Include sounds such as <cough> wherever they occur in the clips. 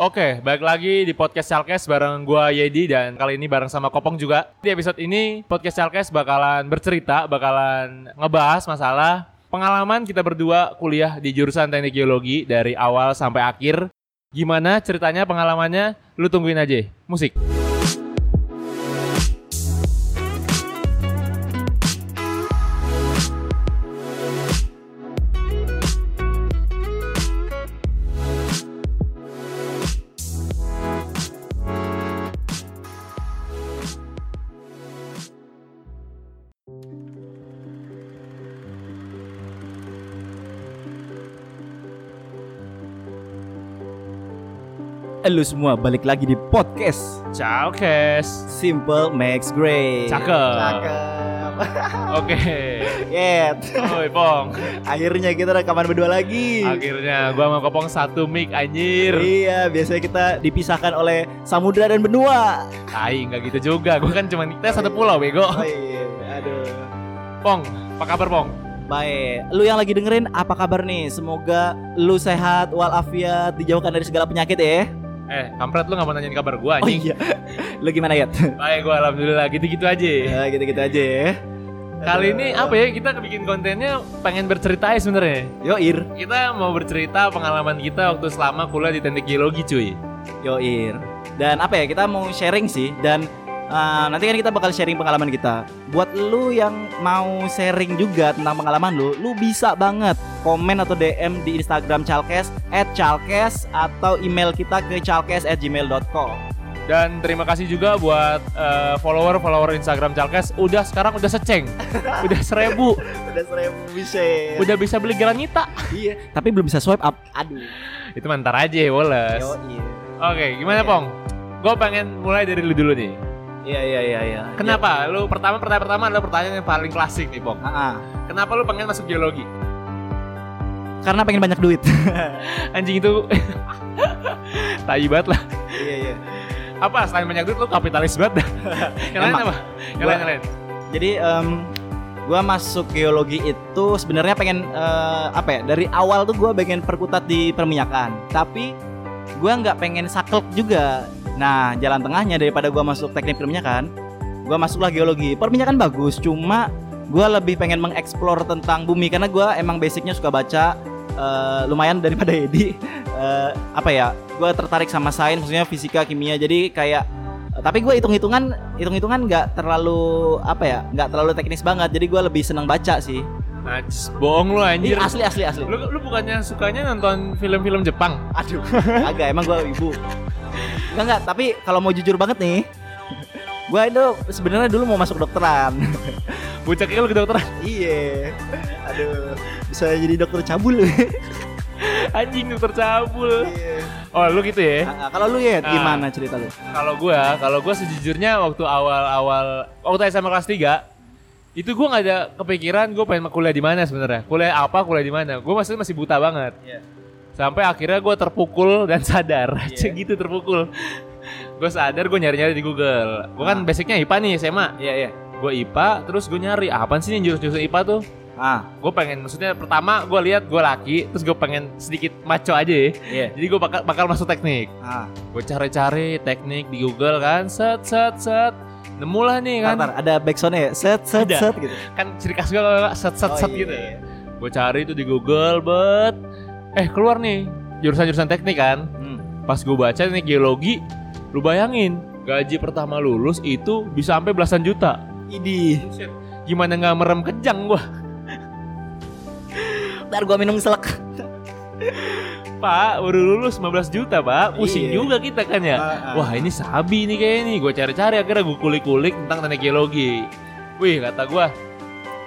Oke, balik lagi di podcast Chalkes bareng gua Yedi dan kali ini bareng sama Kopong juga. Di episode ini podcast Chalkes bakalan bercerita, bakalan ngebahas masalah pengalaman kita berdua kuliah di jurusan Teknik Geologi dari awal sampai akhir. Gimana ceritanya pengalamannya? Lu tungguin aja. Musik. Lu semua balik lagi di podcast Chalkes. Simple Max Gray. Cakep. Cakep. <laughs> Oke. Yet. Oi, Pong. Akhirnya kita rekaman berdua lagi. Akhirnya gua sama Kopong satu mic anjir. Iya, biasanya kita dipisahkan oleh samudra dan benua. Tai, nggak gitu juga. Gua kan cuma kita satu pulau, bego. Oh iya, aduh. Pong, apa kabar, Pong? Baik, lu yang lagi dengerin apa kabar nih? Semoga lu sehat walafiat, dijauhkan dari segala penyakit ya. Eh, kampret lu gak mau nanyain kabar gua Oh anjing. iya. <laughs> Lu gimana ya? Baik, gua alhamdulillah gitu-gitu aja. Ya, gitu-gitu aja ya. Kali ini apa ya? Kita bikin kontennya pengen bercerita ya sebenarnya. Yo Ir, Kita mau bercerita pengalaman kita waktu selama kuliah di teknik geologi, cuy. yo Ir. Dan apa ya? Kita mau sharing sih dan uh, nanti kan kita bakal sharing pengalaman kita. Buat lu yang mau sharing juga tentang pengalaman lu, lu bisa banget komen atau DM di Instagram Chalkes @chalkes atau email kita ke chalkes@gmail.com. Dan terima kasih juga buat eh, follower-follower Instagram Chalkes. Udah sekarang udah seceng. <laughs> udah seribu. Udah seribu bisa. Udah bisa beli granita. Iya, tapi belum bisa swipe up. Aduh. Itu mantar aja, Wallace. Oke, gimana, Pong? Gue pengen mulai dari lu dulu nih. Iya iya iya iya. Kenapa? Lu pertama pertanyaan pertama adalah pertanyaan yang paling klasik nih. Ya. Ah, ah. Kenapa lu pengen masuk geologi? Karena pengen banyak duit. <laughs> Anjing itu <laughs> tai banget lah. iya iya. Apa selain banyak duit lu kapitalis banget dah. <laughs> yang lain apa? Yang lain, yang lain. Jadi em, gua masuk geologi itu sebenarnya pengen eh, apa ya? Dari awal tuh gua pengen perkutat di perminyakan, tapi gua nggak pengen saklek juga. Nah, jalan tengahnya daripada gua masuk teknik perminyakan, gua masuklah geologi. Perminyakan bagus, cuma gua lebih pengen mengeksplor tentang bumi karena gua emang basicnya suka baca eh, lumayan daripada <laughs> Edi. Eh, apa ya? Gua tertarik sama sains, maksudnya fisika, kimia. Jadi kayak tapi gue hitung-hitungan hitung-hitungan nggak terlalu apa ya nggak terlalu teknis banget jadi gue lebih senang baca sih Najis, bohong lu Ih, anjir. asli asli asli Lu, lu bukannya sukanya nonton film-film Jepang? aduh <laughs> agak emang gue ibu nggak nggak tapi kalau mau jujur banget nih gue itu sebenarnya dulu mau masuk dokteran <laughs> Bocah kayak lu ke dokter iya aduh bisa jadi dokter cabul <laughs> anjing dokter cabul. Iya. Oh, lu gitu ya? Ah, ah, kalau lu ya Ah. gimana cerita lu Kalau gua, kalau gua sejujurnya waktu awal-awal waktu SMA kelas 3 itu gua nggak ada kepikiran gua pengen kuliah di mana sebenarnya. Kuliah apa, kuliah di mana. Gua masih masih buta banget. Iya. Sampai akhirnya gua terpukul dan sadar. Iya. gitu terpukul. Gua sadar gua nyari-nyari di Google. Gua kan Ah. basicnya IPA nih SMA. iya iya Gua IPA, terus gua nyari apaan sih nih jurus-jurus IPA tuh? ah Gue pengen maksudnya pertama gua lihat gua laki, terus gue pengen sedikit maco aja ya. iya Jadi gue bakal bakal masuk teknik. ah Gue cari-cari teknik di Google kan, set set set, nemu lah nih kan. Ntar, ntar, ada backsoundnya ya set set Ada. set gitu Kan ciri khas gue set set Oh, set iya, gitu. iya. Gue cari itu di Google, bet, eh keluar nih jurusan-jurusan teknik kan. Hmm. Pas gue baca nih geologi, lu bayangin gaji pertama lulus itu bisa sampai belasan juta. Buset, Gimana nggak merem kejang gua? Ntar gua minum selek Pak, baru lulus 15 juta, Pak. Pusing Iya. juga kita kan ya. Ah, ah. Wah, ini sabi nih kayak ini. Gue cari-cari akhirnya gue kulik-kulik tentang teknik geologi. Wih, kata gua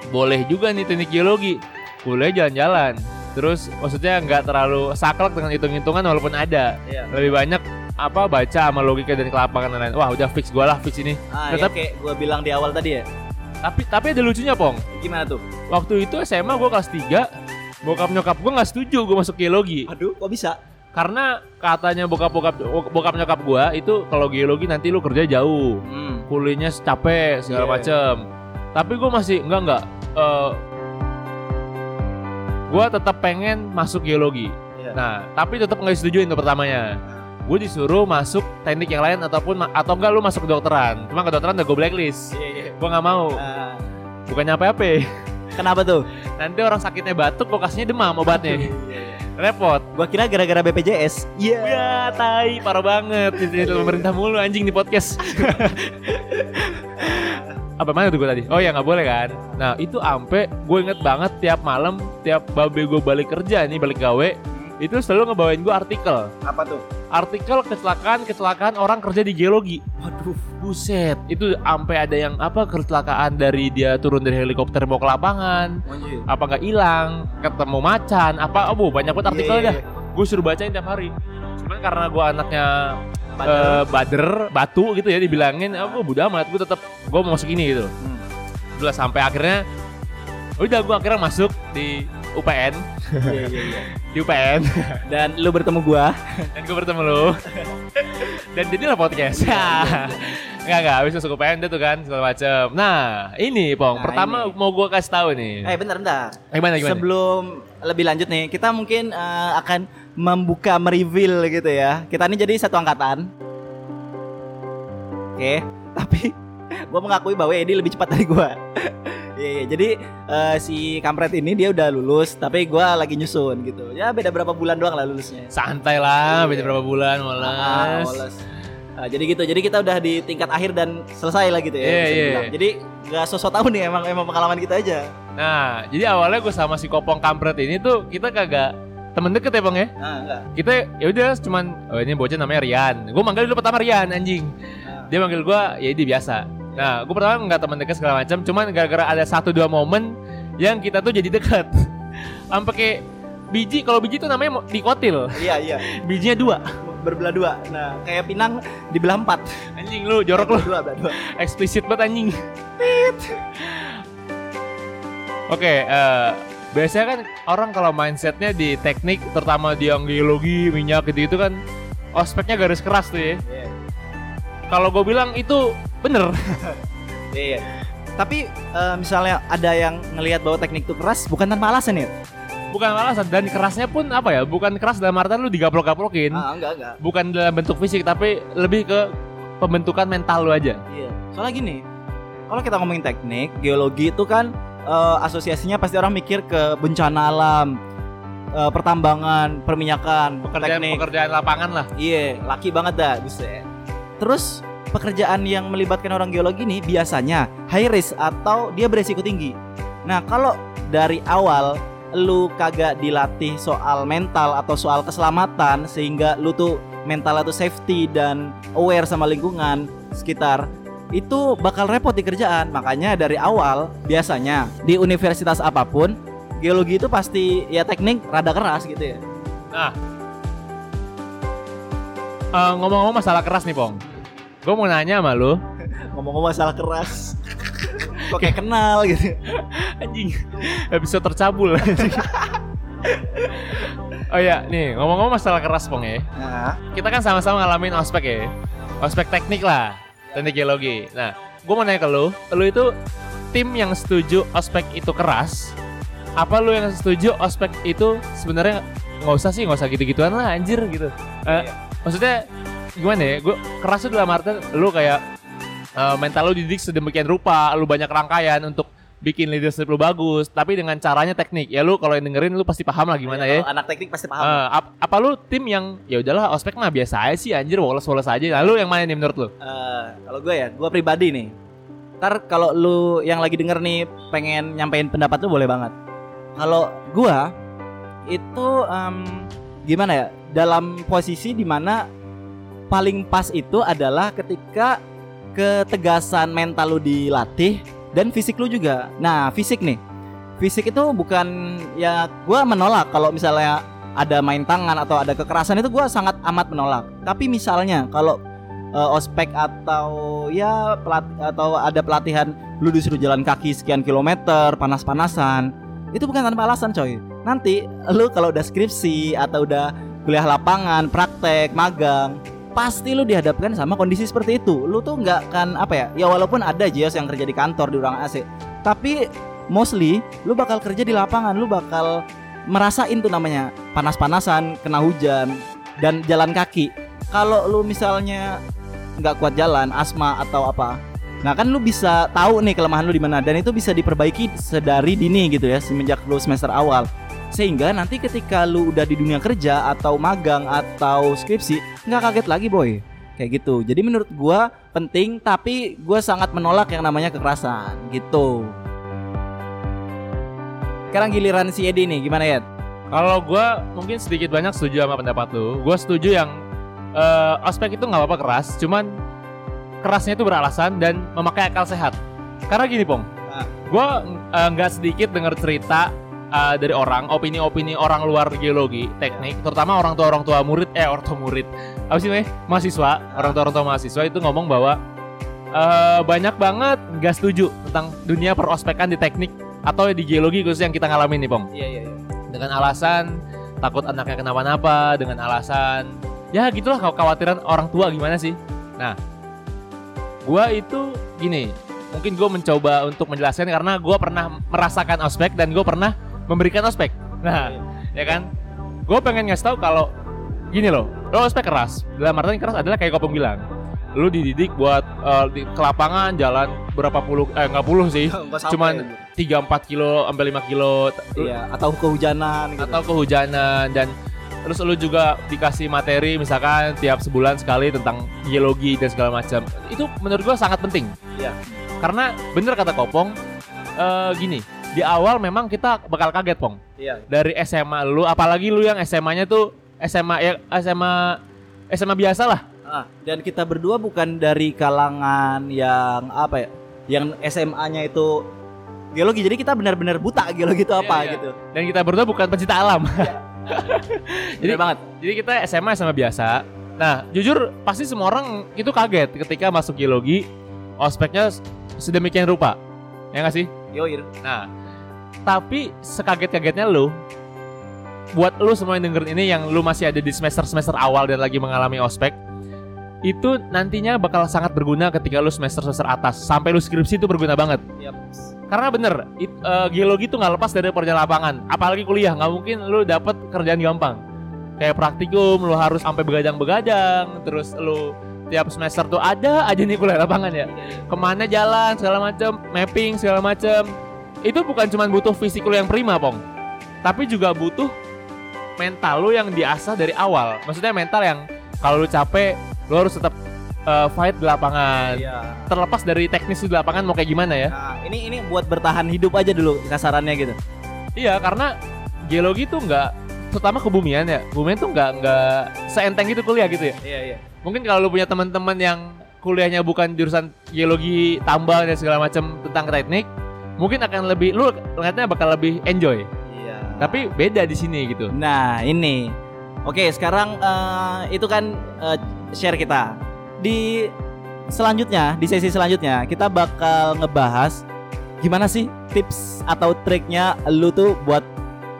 boleh juga nih teknik geologi. Kuliah jalan-jalan. Terus maksudnya nggak terlalu saklek dengan hitung-hitungan walaupun ada. Iya. Lebih banyak apa baca sama logika dan kelapangan dan lain. Wah, udah fix gua lah fix ini. Ah, Tetap- ya kayak gua bilang di awal tadi ya. Tapi tapi ada lucunya, Pong. Gimana tuh? Waktu itu SMA gua kelas 3, bokap nyokap gua nggak setuju gua masuk geologi. Aduh, kok bisa? Karena katanya bokap-bokap bokap nyokap gua itu kalau geologi nanti lu kerja jauh. Hmm. kuliahnya capek segala Iya. macem. Tapi gue masih enggak enggak. Eh gue tetap pengen masuk geologi. Iya. Nah, tapi tetap nggak setujuin tuh pertamanya. gue disuruh masuk teknik yang lain ataupun atau enggak lu masuk kedokteran. Cuma kedokteran udah gue blacklist. Iya, iya. Gue nggak mau. Ah, Bukannya apa-apa. <laughs> kenapa tuh? Nanti orang sakitnya batuk, kasihnya demam obatnya. Repot. Gua kira gara-gara BPJS. Iya. Ya, tai, parah banget. Ini pemerintah mulu anjing di podcast. <laughs> Apa mana tuh gue tadi? Oh ya nggak boleh kan? Nah itu ampe gue inget banget tiap malam, tiap babe gue balik kerja nih, balik gawe, itu selalu ngebawain gue artikel. Apa tuh? Artikel kecelakaan kecelakaan orang kerja di geologi. Waduh. Buset, itu ampe ada yang apa kecelakaan dari dia turun dari helikopter mau ke lapangan, Anjir. apa nggak hilang, ketemu macan, apa, oh banyak banget artikel Iya, dah. iya. Gue suruh bacain tiap hari. Cuman karena gue anaknya Bader. bader, batu gitu ya dibilangin, oh gue bodo amat, gue tetap gue mau masuk ini gitu. Hmm. Udah sampai akhirnya, udah gue akhirnya masuk di UPN, Iya, iya, iya. di UPN, Dan lu bertemu gua. dan gue bertemu lo. dan jadilah podcast. Enggak enggak, habis masuk UPN dia tuh kan segala macem. Nah, ini Pong, Nah, pertama ini. mau gue kasih tahu nih. Eh bentar bentar. Eh, gimana gimana? Sebelum lebih lanjut nih, kita mungkin eh, akan membuka mereveal gitu ya. Kita ini jadi satu angkatan. Oke, tapi gua mengakui bahwa Edi lebih cepat dari gua. <laughs> Iya, iya. jadi eh, si kampret ini dia udah lulus, tapi gua lagi nyusun gitu. Ya beda berapa bulan doang lah lulusnya. Santai lah, beda Iya. berapa bulan, Ah, malas. Wallace. Ah, jadi gitu. Jadi kita udah di tingkat akhir dan selesai lah gitu ya. Iya, iya. dibilang. Jadi nggak sosok tahu nih emang emang pengalaman kita aja. Nah, jadi awalnya gue sama si Kopong Kampret ini tuh kita kagak temen deket ya bang ya. Ah, enggak. Kita ya udah cuman oh ini bocah namanya Rian. Gue manggil dulu pertama Rian anjing. Ah. Dia manggil gue ya ini biasa. Nah, gue pertama nggak temen deket segala macam. Cuman gara-gara ada satu dua momen yang kita tuh jadi deket. <laughs> Sampai kayak biji kalau biji tuh namanya dikotil. Iya, iya. <laughs> Bijinya dua. berbelah dua. Nah, kayak pinang dibelah empat. Anjing lu jorok lu. Dua, belah dua. Eksplisit banget anjing. Oke, eh, biasanya kan orang kalau mindsetnya di teknik, terutama di yang geologi, minyak gitu-gitu kan, ospeknya garis keras tuh ya. Iya. Kalau gue bilang itu bener. <laughs> Iya. Tapi eh, misalnya ada yang ngelihat bahwa teknik itu keras bukan tanpa alasan ya? Bukan alasan dan kerasnya pun apa ya? Bukan keras dalam artian lu digaplok-gaplokin. Ah, enggak, enggak. Bukan dalam bentuk fisik tapi lebih ke pembentukan mental lu aja. Iya. Soalnya gini, kalau kita ngomongin teknik, geologi itu kan eh, asosiasinya pasti orang mikir ke bencana alam, eh, pertambangan, perminyakan, Pekerjaan teknik. pekerjaan lapangan lah. Iya, laki banget dah, buset. Terus pekerjaan yang melibatkan orang geologi ini biasanya high risk atau dia beresiko tinggi. Nah, kalau dari awal lu kagak dilatih soal mental atau soal keselamatan sehingga lu tuh mental tuh safety dan aware sama lingkungan sekitar itu bakal repot di kerjaan. Makanya dari awal biasanya di universitas apa pun geologi itu pasti ya teknik rada keras gitu ya. Eh, ngomong-ngomong masalah keras nih, Pong. Gue mau nanya sama lu, Ngomong-ngomong masalah keras. Kok kayak kenal gitu. anjing. Episode tercabul. Anjing. oh ya nih ngomong-ngomong masalah keras pong ya. Nah, kita kan sama-sama ngalamin ospek ya. Ospek teknik lah teknik geologi. Nah gue mau nanya ke lu. Lu itu tim yang setuju ospek itu keras? Apa lu yang setuju ospek itu sebenarnya nggak usah sih nggak usah gitu-gituan lah anjir gitu. Eh, Iya. maksudnya gimana ya gue keras tuh dalam artian lu kayak eh, mental lu dididik sedemikian rupa lu banyak rangkaian untuk bikin leadership lu bagus tapi dengan caranya teknik ya lu kalau yang dengerin lu pasti paham lah gimana ya kalau anak teknik pasti paham. Eh, ap- apa lu tim yang ya udahlah ospek mah biasa aja sih anjir woles-woles aja lalu yang mana nih menurut lu Eh, kalau gue ya, gue pribadi nih. Ntar kalau lu yang lagi denger nih pengen nyampein pendapat lu boleh banget. Kalau gue itu em, gimana ya? Dalam posisi di mana paling pas itu adalah ketika ketegasan mental lu dilatih dan fisik lu juga. Nah fisik nih, fisik itu bukan ya gue menolak kalau misalnya ada main tangan atau ada kekerasan itu gue sangat amat menolak. Tapi misalnya kalau eh, ospek atau ya pelat atau ada pelatihan lu disuruh jalan kaki sekian kilometer panas-panasan itu bukan tanpa alasan coy nanti lu kalau udah skripsi atau udah kuliah lapangan praktek magang pasti lu dihadapkan sama kondisi seperti itu lu tuh nggak kan apa ya ya walaupun ada Jios yang kerja di kantor di ruangan AC tapi mostly lu bakal kerja di lapangan lu bakal merasain tuh namanya panas-panasan kena hujan dan jalan kaki kalau lu misalnya nggak kuat jalan, asma atau apa, nah kan lu bisa tahu nih kelemahan lu di mana dan itu bisa diperbaiki sedari dini gitu ya semenjak lu semester awal. Sehingga nanti ketika lu udah di dunia kerja atau magang atau skripsi nggak kaget lagi boy kayak gitu. Jadi menurut gua penting tapi gua sangat menolak yang namanya kekerasan gitu. Sekarang giliran si Edi nih, gimana ya? Kalau gue mungkin sedikit banyak setuju sama pendapat lu. Gue setuju yang eh, ospek itu nggak apa-apa keras, cuman kerasnya itu beralasan dan memakai akal sehat. Karena gini pong, Ah. gue nggak sedikit dengar cerita eh, dari orang, opini-opini orang luar geologi, teknik, terutama orang tua orang tua murid, eh orang tua murid, apa sih nih mahasiswa, orang tua orang tua mahasiswa itu ngomong bahwa eh, banyak banget nggak setuju tentang dunia perospekan di teknik atau di geologi khususnya yang kita ngalamin nih pong Iya iya. dengan alasan takut anaknya kenapa-napa dengan alasan ya gitulah kekhawatiran orang tua gimana sih? Nah gua itu gini mungkin gue mencoba untuk menjelaskan karena gua pernah merasakan ospek dan gue pernah memberikan ospek. Nah ya kan? Gue pengen ngasih tahu kalau gini loh lo ospek keras. Dalam artian keras adalah kayak kopong bilang lu dididik buat eh, di ke lapangan jalan berapa puluh eh nggak puluh sih. <laughs> Cuman 3 4 kilo sampai 5 kilo. Iya atau kehujanan gitu. atau kehujanan. Dan terus lu juga dikasih materi misalkan tiap sebulan sekali tentang geologi dan segala macam. Itu menurut gua sangat penting. Iya. karena bener kata kopong eh, gini di awal memang kita bakal kaget pong Iya. dari SMA lu apalagi lu yang SMA-nya tuh SMA ya SMA SMA biasa lah Ah, dan kita berdua bukan dari kalangan yang apa ya? Yang SMA-nya itu geologi. Jadi kita benar-benar buta geologi itu apa Iya, iya. gitu. dan kita berdua bukan pencinta alam <laughs> Jadi banget. Jadi kita SMA sama biasa. Nah, jujur pasti semua orang itu kaget ketika masuk geologi, ospeknya sedemikian rupa. Ya nggak sih? Yoir. Nah, tapi sekaget-kagetnya lu buat lu semua yang dengerin ini yang lu masih ada di semester-semester awal dan lagi mengalami ospek itu nantinya bakal sangat berguna ketika lu semester-semester atas. Sampai lu skripsi itu berguna banget. Yap. karena bener it- eh, geologi itu nggak lepas dari pekerjaan lapangan. Apalagi kuliah nggak mungkin lu dapet kerjaan gampang. Kayak praktikum lu harus sampai begadang-begadang terus lu tiap semester tuh ada aja nih kuliah lapangan ya. Ke mana jalan segala macem mapping segala macem itu bukan cuma butuh fisik lu yang prima pong tapi juga butuh mental lu yang diasah dari awal maksudnya mental yang kalau lu capek lu harus tetap eh, fight di lapangan Iya. terlepas dari teknis di lapangan mau kayak gimana ya Nah, ini ini buat bertahan hidup aja dulu kasarannya gitu. Iya karena geologi tuh nggak terutama kebumian ya kebumian tuh nggak nggak seenteng gitu kuliah gitu ya Iya, iya. mungkin kalau lu punya teman-teman yang kuliahnya bukan jurusan geologi tambang dan segala macam tentang teknik mungkin akan lebih lu ngeliatnya bakal lebih enjoy Iya. tapi beda di sini gitu Nah, ini. Oke, sekarang eh, itu kan eh, share kita. Di selanjutnya, di sesi selanjutnya kita bakal ngebahas gimana sih tips atau triknya lu tuh buat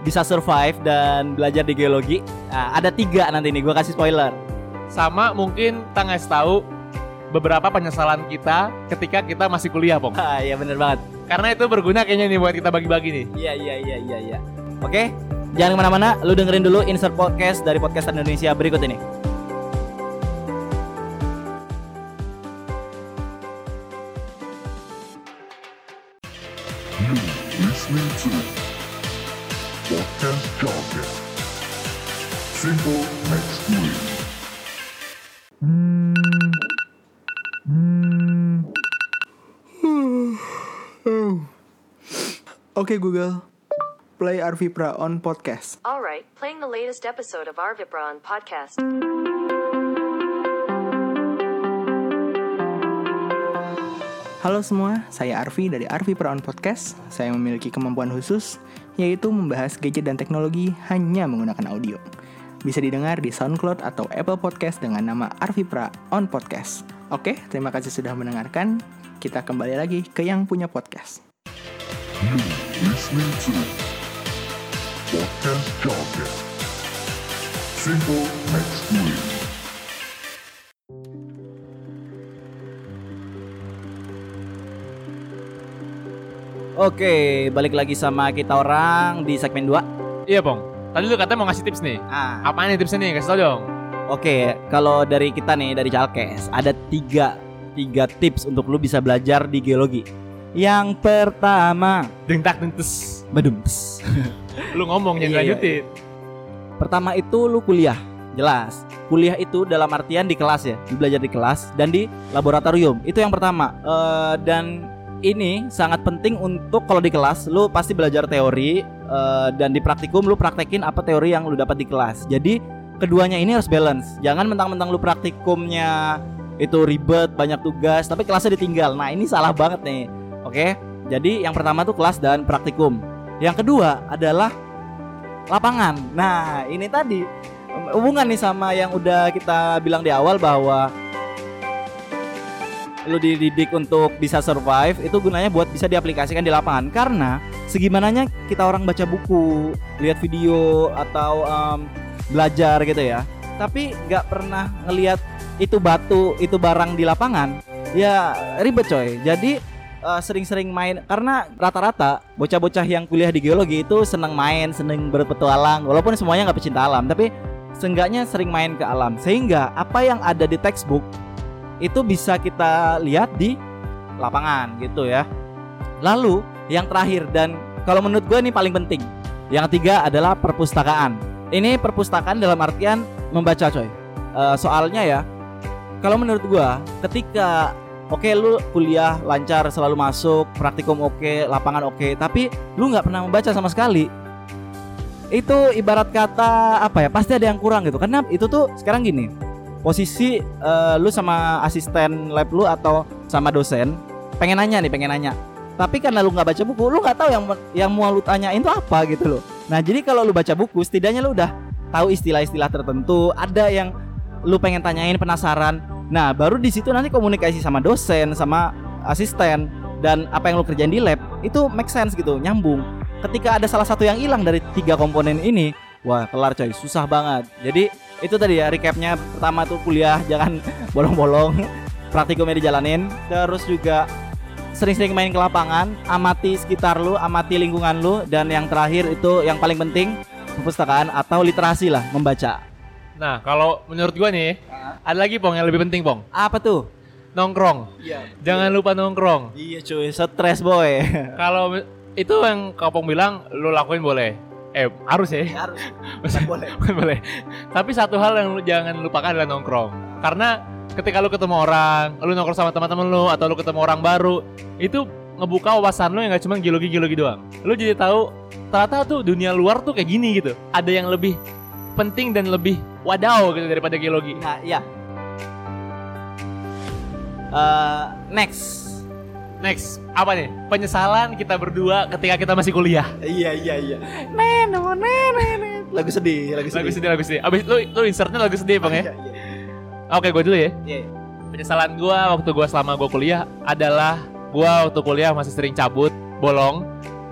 bisa survive dan belajar di geologi. Nah, ada tiga nanti nih, gua kasih spoiler. sama mungkin kita ngasih tahu beberapa penyesalan kita ketika kita masih kuliah pong <laughs> Ah, iya bener banget. Karena itu berguna kayaknya nih buat kita bagi-bagi nih Iya, iya, iya, iya, iya. Oke, jangan ke mana-mana. Lu dengerin dulu insert podcast dari podcast Indonesia berikut ini. You listening to Podcast Jargon. Simple makes good. Oke Google, play Arvipra on podcast. All right, playing the latest episode of our Vibron podcast. Halo semua, saya Arvi dari Arvipra on podcast. Saya memiliki kemampuan khusus, yaitu membahas gadget dan teknologi hanya menggunakan audio. Bisa didengar di SoundCloud atau Apple Podcast dengan nama Arvipra on podcast. Oke, terima kasih sudah mendengarkan. Kita kembali lagi ke yang punya podcast. You listening to Podcast Jargon. Simple makes good. Oke, balik lagi sama kita orang di segmen 2. iya pong tadi lu katanya mau ngasih tips nih Ah, apaan nih tipsnya nih kasih tau dong Oke, kalau dari kita nih dari Chalkes ada tiga tiga tips untuk lu bisa belajar di geologi. Yang pertama, Deng tak deng tes. bedum. tes. <laughs> Lu ngomong Iya, jangan iya, lanjutin. Pertama itu lu kuliah, jelas. Kuliah itu dalam artian di kelas ya, lu belajar di kelas dan di laboratorium. Itu yang pertama. Eh, dan ini sangat penting untuk kalau di kelas lu pasti belajar teori eh, dan di praktikum lu praktekin apa teori yang lu dapat di kelas. Jadi keduanya ini harus balance. Jangan mentang-mentang lu praktikumnya itu ribet, banyak tugas, tapi kelasnya ditinggal. Nah, ini salah banget nih. Oke. Jadi yang pertama tuh kelas dan praktikum. Yang kedua adalah lapangan. Nah, ini tadi hubungan nih sama yang udah kita bilang di awal bahwa lu dididik untuk bisa survive itu gunanya buat bisa diaplikasikan di lapangan karena segimananya kita orang baca buku, lihat video atau em, belajar gitu ya. Tapi nggak pernah ngelihat itu batu, itu barang di lapangan. Ya ribet coy. Jadi eh, sering-sering main karena rata-rata bocah-bocah yang kuliah di geologi itu seneng main, seneng berpetualang walaupun semuanya nggak pecinta alam, tapi seenggaknya sering main ke alam sehingga apa yang ada di textbook itu bisa kita lihat di lapangan gitu ya. Lalu yang terakhir dan kalau menurut gue ini paling penting, yang ketiga adalah perpustakaan. Ini perpustakaan dalam artian membaca coy. Eh, soalnya ya, kalau menurut gue ketika oke lu kuliah lancar selalu masuk, praktikum oke, lapangan oke, tapi lu nggak pernah membaca sama sekali. Itu ibarat kata apa ya? Pasti ada yang kurang gitu. Karena itu tuh sekarang gini, posisi eh, lu sama asisten lab lu atau sama dosen pengen nanya nih pengen nanya tapi karena lu nggak baca buku lu nggak tahu yang yang mau lu tanyain itu apa gitu loh nah jadi kalau lu baca buku setidaknya lu udah tahu istilah-istilah tertentu ada yang lu pengen tanyain penasaran nah baru di situ nanti komunikasi sama dosen sama asisten dan apa yang lu kerjain di lab itu make sense gitu nyambung. Ketika ada salah satu yang hilang dari tiga komponen ini wah kelar coy susah banget. Jadi itu tadi ya recapnya pertama tuh kuliah <laughs> jangan bolong-bolong praktikumnya dijalanin. Terus juga sering-sering main ke lapangan amati sekitar lu amati lingkungan lu dan yang terakhir itu yang paling penting perpustakaan atau literasi lah membaca Nah, kalau menurut gua nih, ada lagi Pong yang lebih penting, Pong. apa tuh Nongkrong. iya Jangan lupa nongkrong. iya cuy stres boy <laughs> Kalau itu yang Kopong bilang lu lakuin boleh. Eh, harus ya. harus <laughs> boleh. boleh. Tapi satu hal yang lu jangan lupakan adalah nongkrong. Karena ketika lu ketemu orang, lu nongkrong sama teman-teman lu atau lu ketemu orang baru, itu ngebuka wawasan lu yang gak cuma geologi-geologi doang. Lu jadi tahu ternyata tuh dunia luar tuh kayak gini gitu. Ada yang lebih penting dan lebih wadaw gitu daripada geologi. nah iya Eh, next Next, apa nih? Penyesalan kita berdua ketika kita masih kuliah. iya iya iya neno neno lagu sedih lagu sedih Lagu sedih, lagu sedih. Abis lu, lu insertnya lagu sedih, Bang ya? Iya, iya. Oke, gue dulu ya. Iya. Penyesalan gua waktu gua selama gua kuliah adalah gua waktu kuliah masih sering cabut, bolong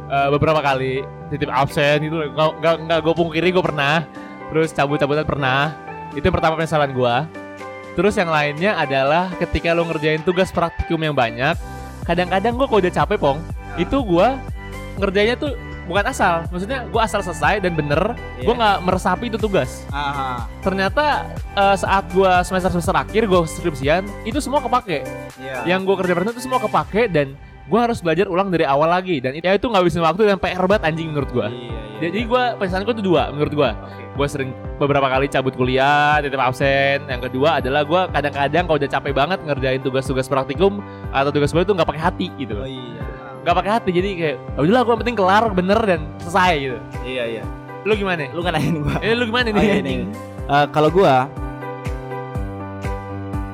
eh, beberapa kali, titip absen gitu. Nggak nggak nggak gue pungkiri gue pernah. Terus cabut-cabutan pernah. Itu yang pertama penyesalan gua. Terus yang lainnya adalah ketika lu ngerjain tugas praktikum yang banyak, kadang-kadang gua kalau udah capek, Pong, itu gua ngerjainnya tuh bukan asal. Maksudnya gua asal selesai dan bener, gua Iya. nggak meresapi itu tugas Aha. ternyata eh, saat gua semester semester akhir gua skripsian itu semua kepake Iya. yang gua kerja itu semua kepake dan gua harus belajar ulang dari awal lagi dan ya itu nggak bisa waktu dan PR banget anjing menurut gua Iya, iya, jadi iya. gua penyesalan gua tuh dua menurut gua Oke. gua sering beberapa kali cabut kuliah titip absen yang kedua adalah gua kadang-kadang kalau udah capek banget ngerjain tugas-tugas praktikum atau tugas baru itu nggak pakai hati gitu Oh iya. nggak pakai hati jadi kayak "Ya udahlah gua penting kelar bener dan selesai gitu Iya iya. lu gimana Lu kan nanyain gua. eh lu gimana Oh, nih iya, anjing? ini. Eh, kalau gua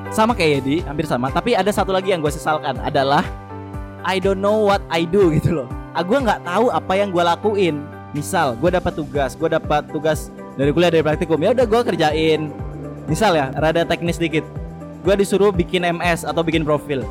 sama kayak Yedi, hampir sama. Tapi ada satu lagi yang gue sesalkan adalah I don't know what I do gitu loh. Ah, gue nggak tahu apa yang gue lakuin. Misal, gue dapat tugas, gue dapat tugas dari kuliah dari praktikum. Ya udah gue kerjain. Misal ya, rada teknis dikit. Gue disuruh bikin MS atau bikin profil.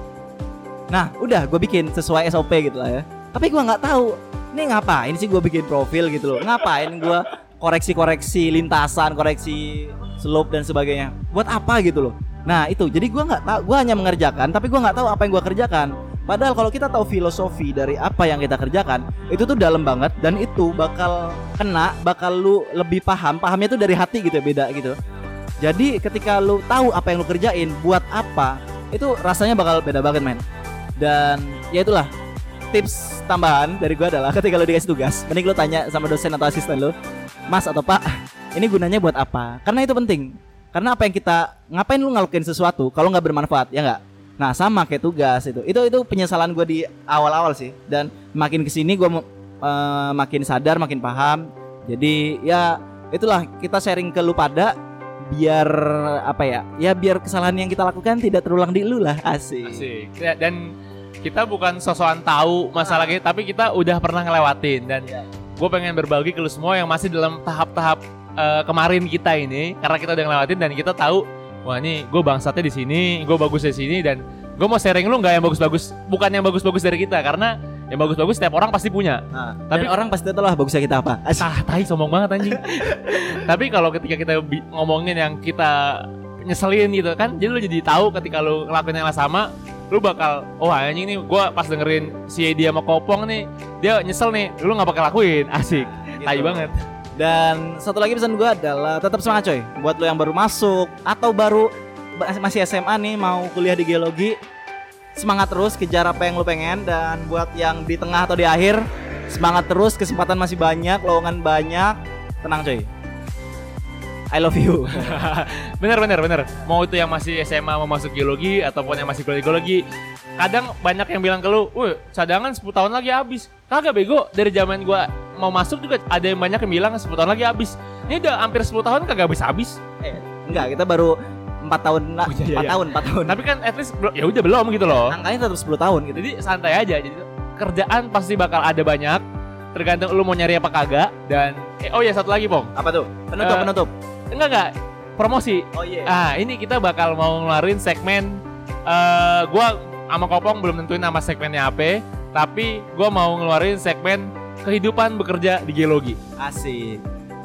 Nah, udah gue bikin sesuai SOP gitu lah ya. Tapi gue nggak tahu ini ngapain sih gue bikin profil gitu loh. Ngapain gue koreksi-koreksi lintasan, koreksi slope dan sebagainya. Buat apa gitu loh. Nah itu jadi gua nggak tahu, gua hanya mengerjakan, tapi gua nggak tahu apa yang gua kerjakan. Padahal kalau kita tahu filosofi dari apa yang kita kerjakan, itu tuh dalam banget dan itu bakal kena, bakal lu lebih paham. Pahamnya tuh dari hati gitu ya, beda gitu. Jadi ketika lu tahu apa yang lu kerjain, buat apa, itu rasanya bakal beda banget, men. Dan ya itulah tips tambahan dari gua adalah ketika lu dikasih tugas, mending lu tanya sama dosen atau asisten lu, "Mas atau Pak, ini gunanya buat apa?" Karena itu penting. Karena apa yang kita ngapain lu ngelakuin sesuatu kalau nggak bermanfaat, ya nggak? Nah sama kayak tugas itu. Itu itu penyesalan gue di awal-awal sih. Dan makin ke sini gue uh, makin sadar, makin paham. Jadi ya itulah kita sharing ke lu pada biar apa ya? Ya biar kesalahan yang kita lakukan tidak terulang di lu lah. Asik. Asik. Ya, dan kita bukan sosokan tahu masalah kita, tapi kita udah pernah ngelewatin dan gue pengen berbagi ke lu semua yang masih dalam tahap-tahap eh, kemarin kita ini karena kita udah ngelewatin dan kita tahu wah ini gue bangsatnya di sini, gue bagus di sini dan gue mau sharing lu nggak yang bagus-bagus, bukan yang bagus-bagus dari kita karena yang bagus-bagus setiap orang pasti punya. Nah, Tapi- orang pasti tahu lah bagusnya kita apa. Asik. Ah, tai sombong banget anjing. <laughs> Tapi kalau ketika kita ngomongin yang kita nyeselin gitu kan, jadi lu jadi tahu ketika lu ngelakuin yang sama, lu bakal oh anjing nih gua pas dengerin si Edi sama Kopong nih, dia nyesel nih, lu nggak bakal lakuin. Asik. Tai Gitu. banget. Dan satu lagi pesan gue adalah tetap semangat coy. Buat lo yang baru masuk atau baru ba- masih SMA nih mau kuliah di geologi, semangat terus kejar apa yang lo pengen dan buat yang di tengah atau di akhir semangat terus kesempatan masih banyak lowongan banyak tenang coy I love you <laughs> Bener bener bener. Mau itu yang masih SMA mau masuk geologi ataupun yang masih kuliah geologi, kadang banyak yang bilang ke lu, "Wih, cadangan 10 tahun lagi habis." Kagak bego, dari zaman gua mau masuk juga ada yang banyak yang bilang 10 tahun lagi habis. Ini udah hampir 10 tahun kagak habis-habis. eh, enggak kita baru empat tahun lah Oh, iya, empat iya. tahun empat tahun Tapi kan at least ya udah belum gitu loh. angkanya tetap 10 tahun gitu Jadi santai aja. Jadi kerjaan pasti bakal ada banyak. Tergantung lu mau nyari apa kagak dan eh, oh ya satu lagi, Pong. apa tuh penutup Eh, penutup Enggak enggak promosi. oh iya Ah, ini kita bakal mau ngeluarin segmen eh gua sama Kopong belum nentuin nama segmennya apa, tapi gua mau ngeluarin segmen kehidupan bekerja di geologi. asik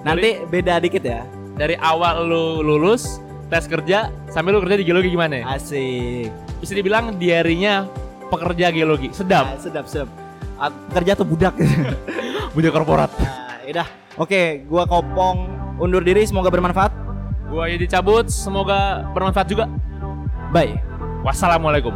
nanti beda dikit ya Dari awal lu lulus tes kerja sampai lu kerja di geologi gimana? asik Bisa dibilang diarinya pekerja geologi. Sedap. Ah, sedap sedap Ah, kerja tuh budak <laughs> Budak korporat. nah, udah oke gua kopong undur diri semoga bermanfaat Gua Yedi cabut, semoga bermanfaat juga. bye Wassalamualaikum.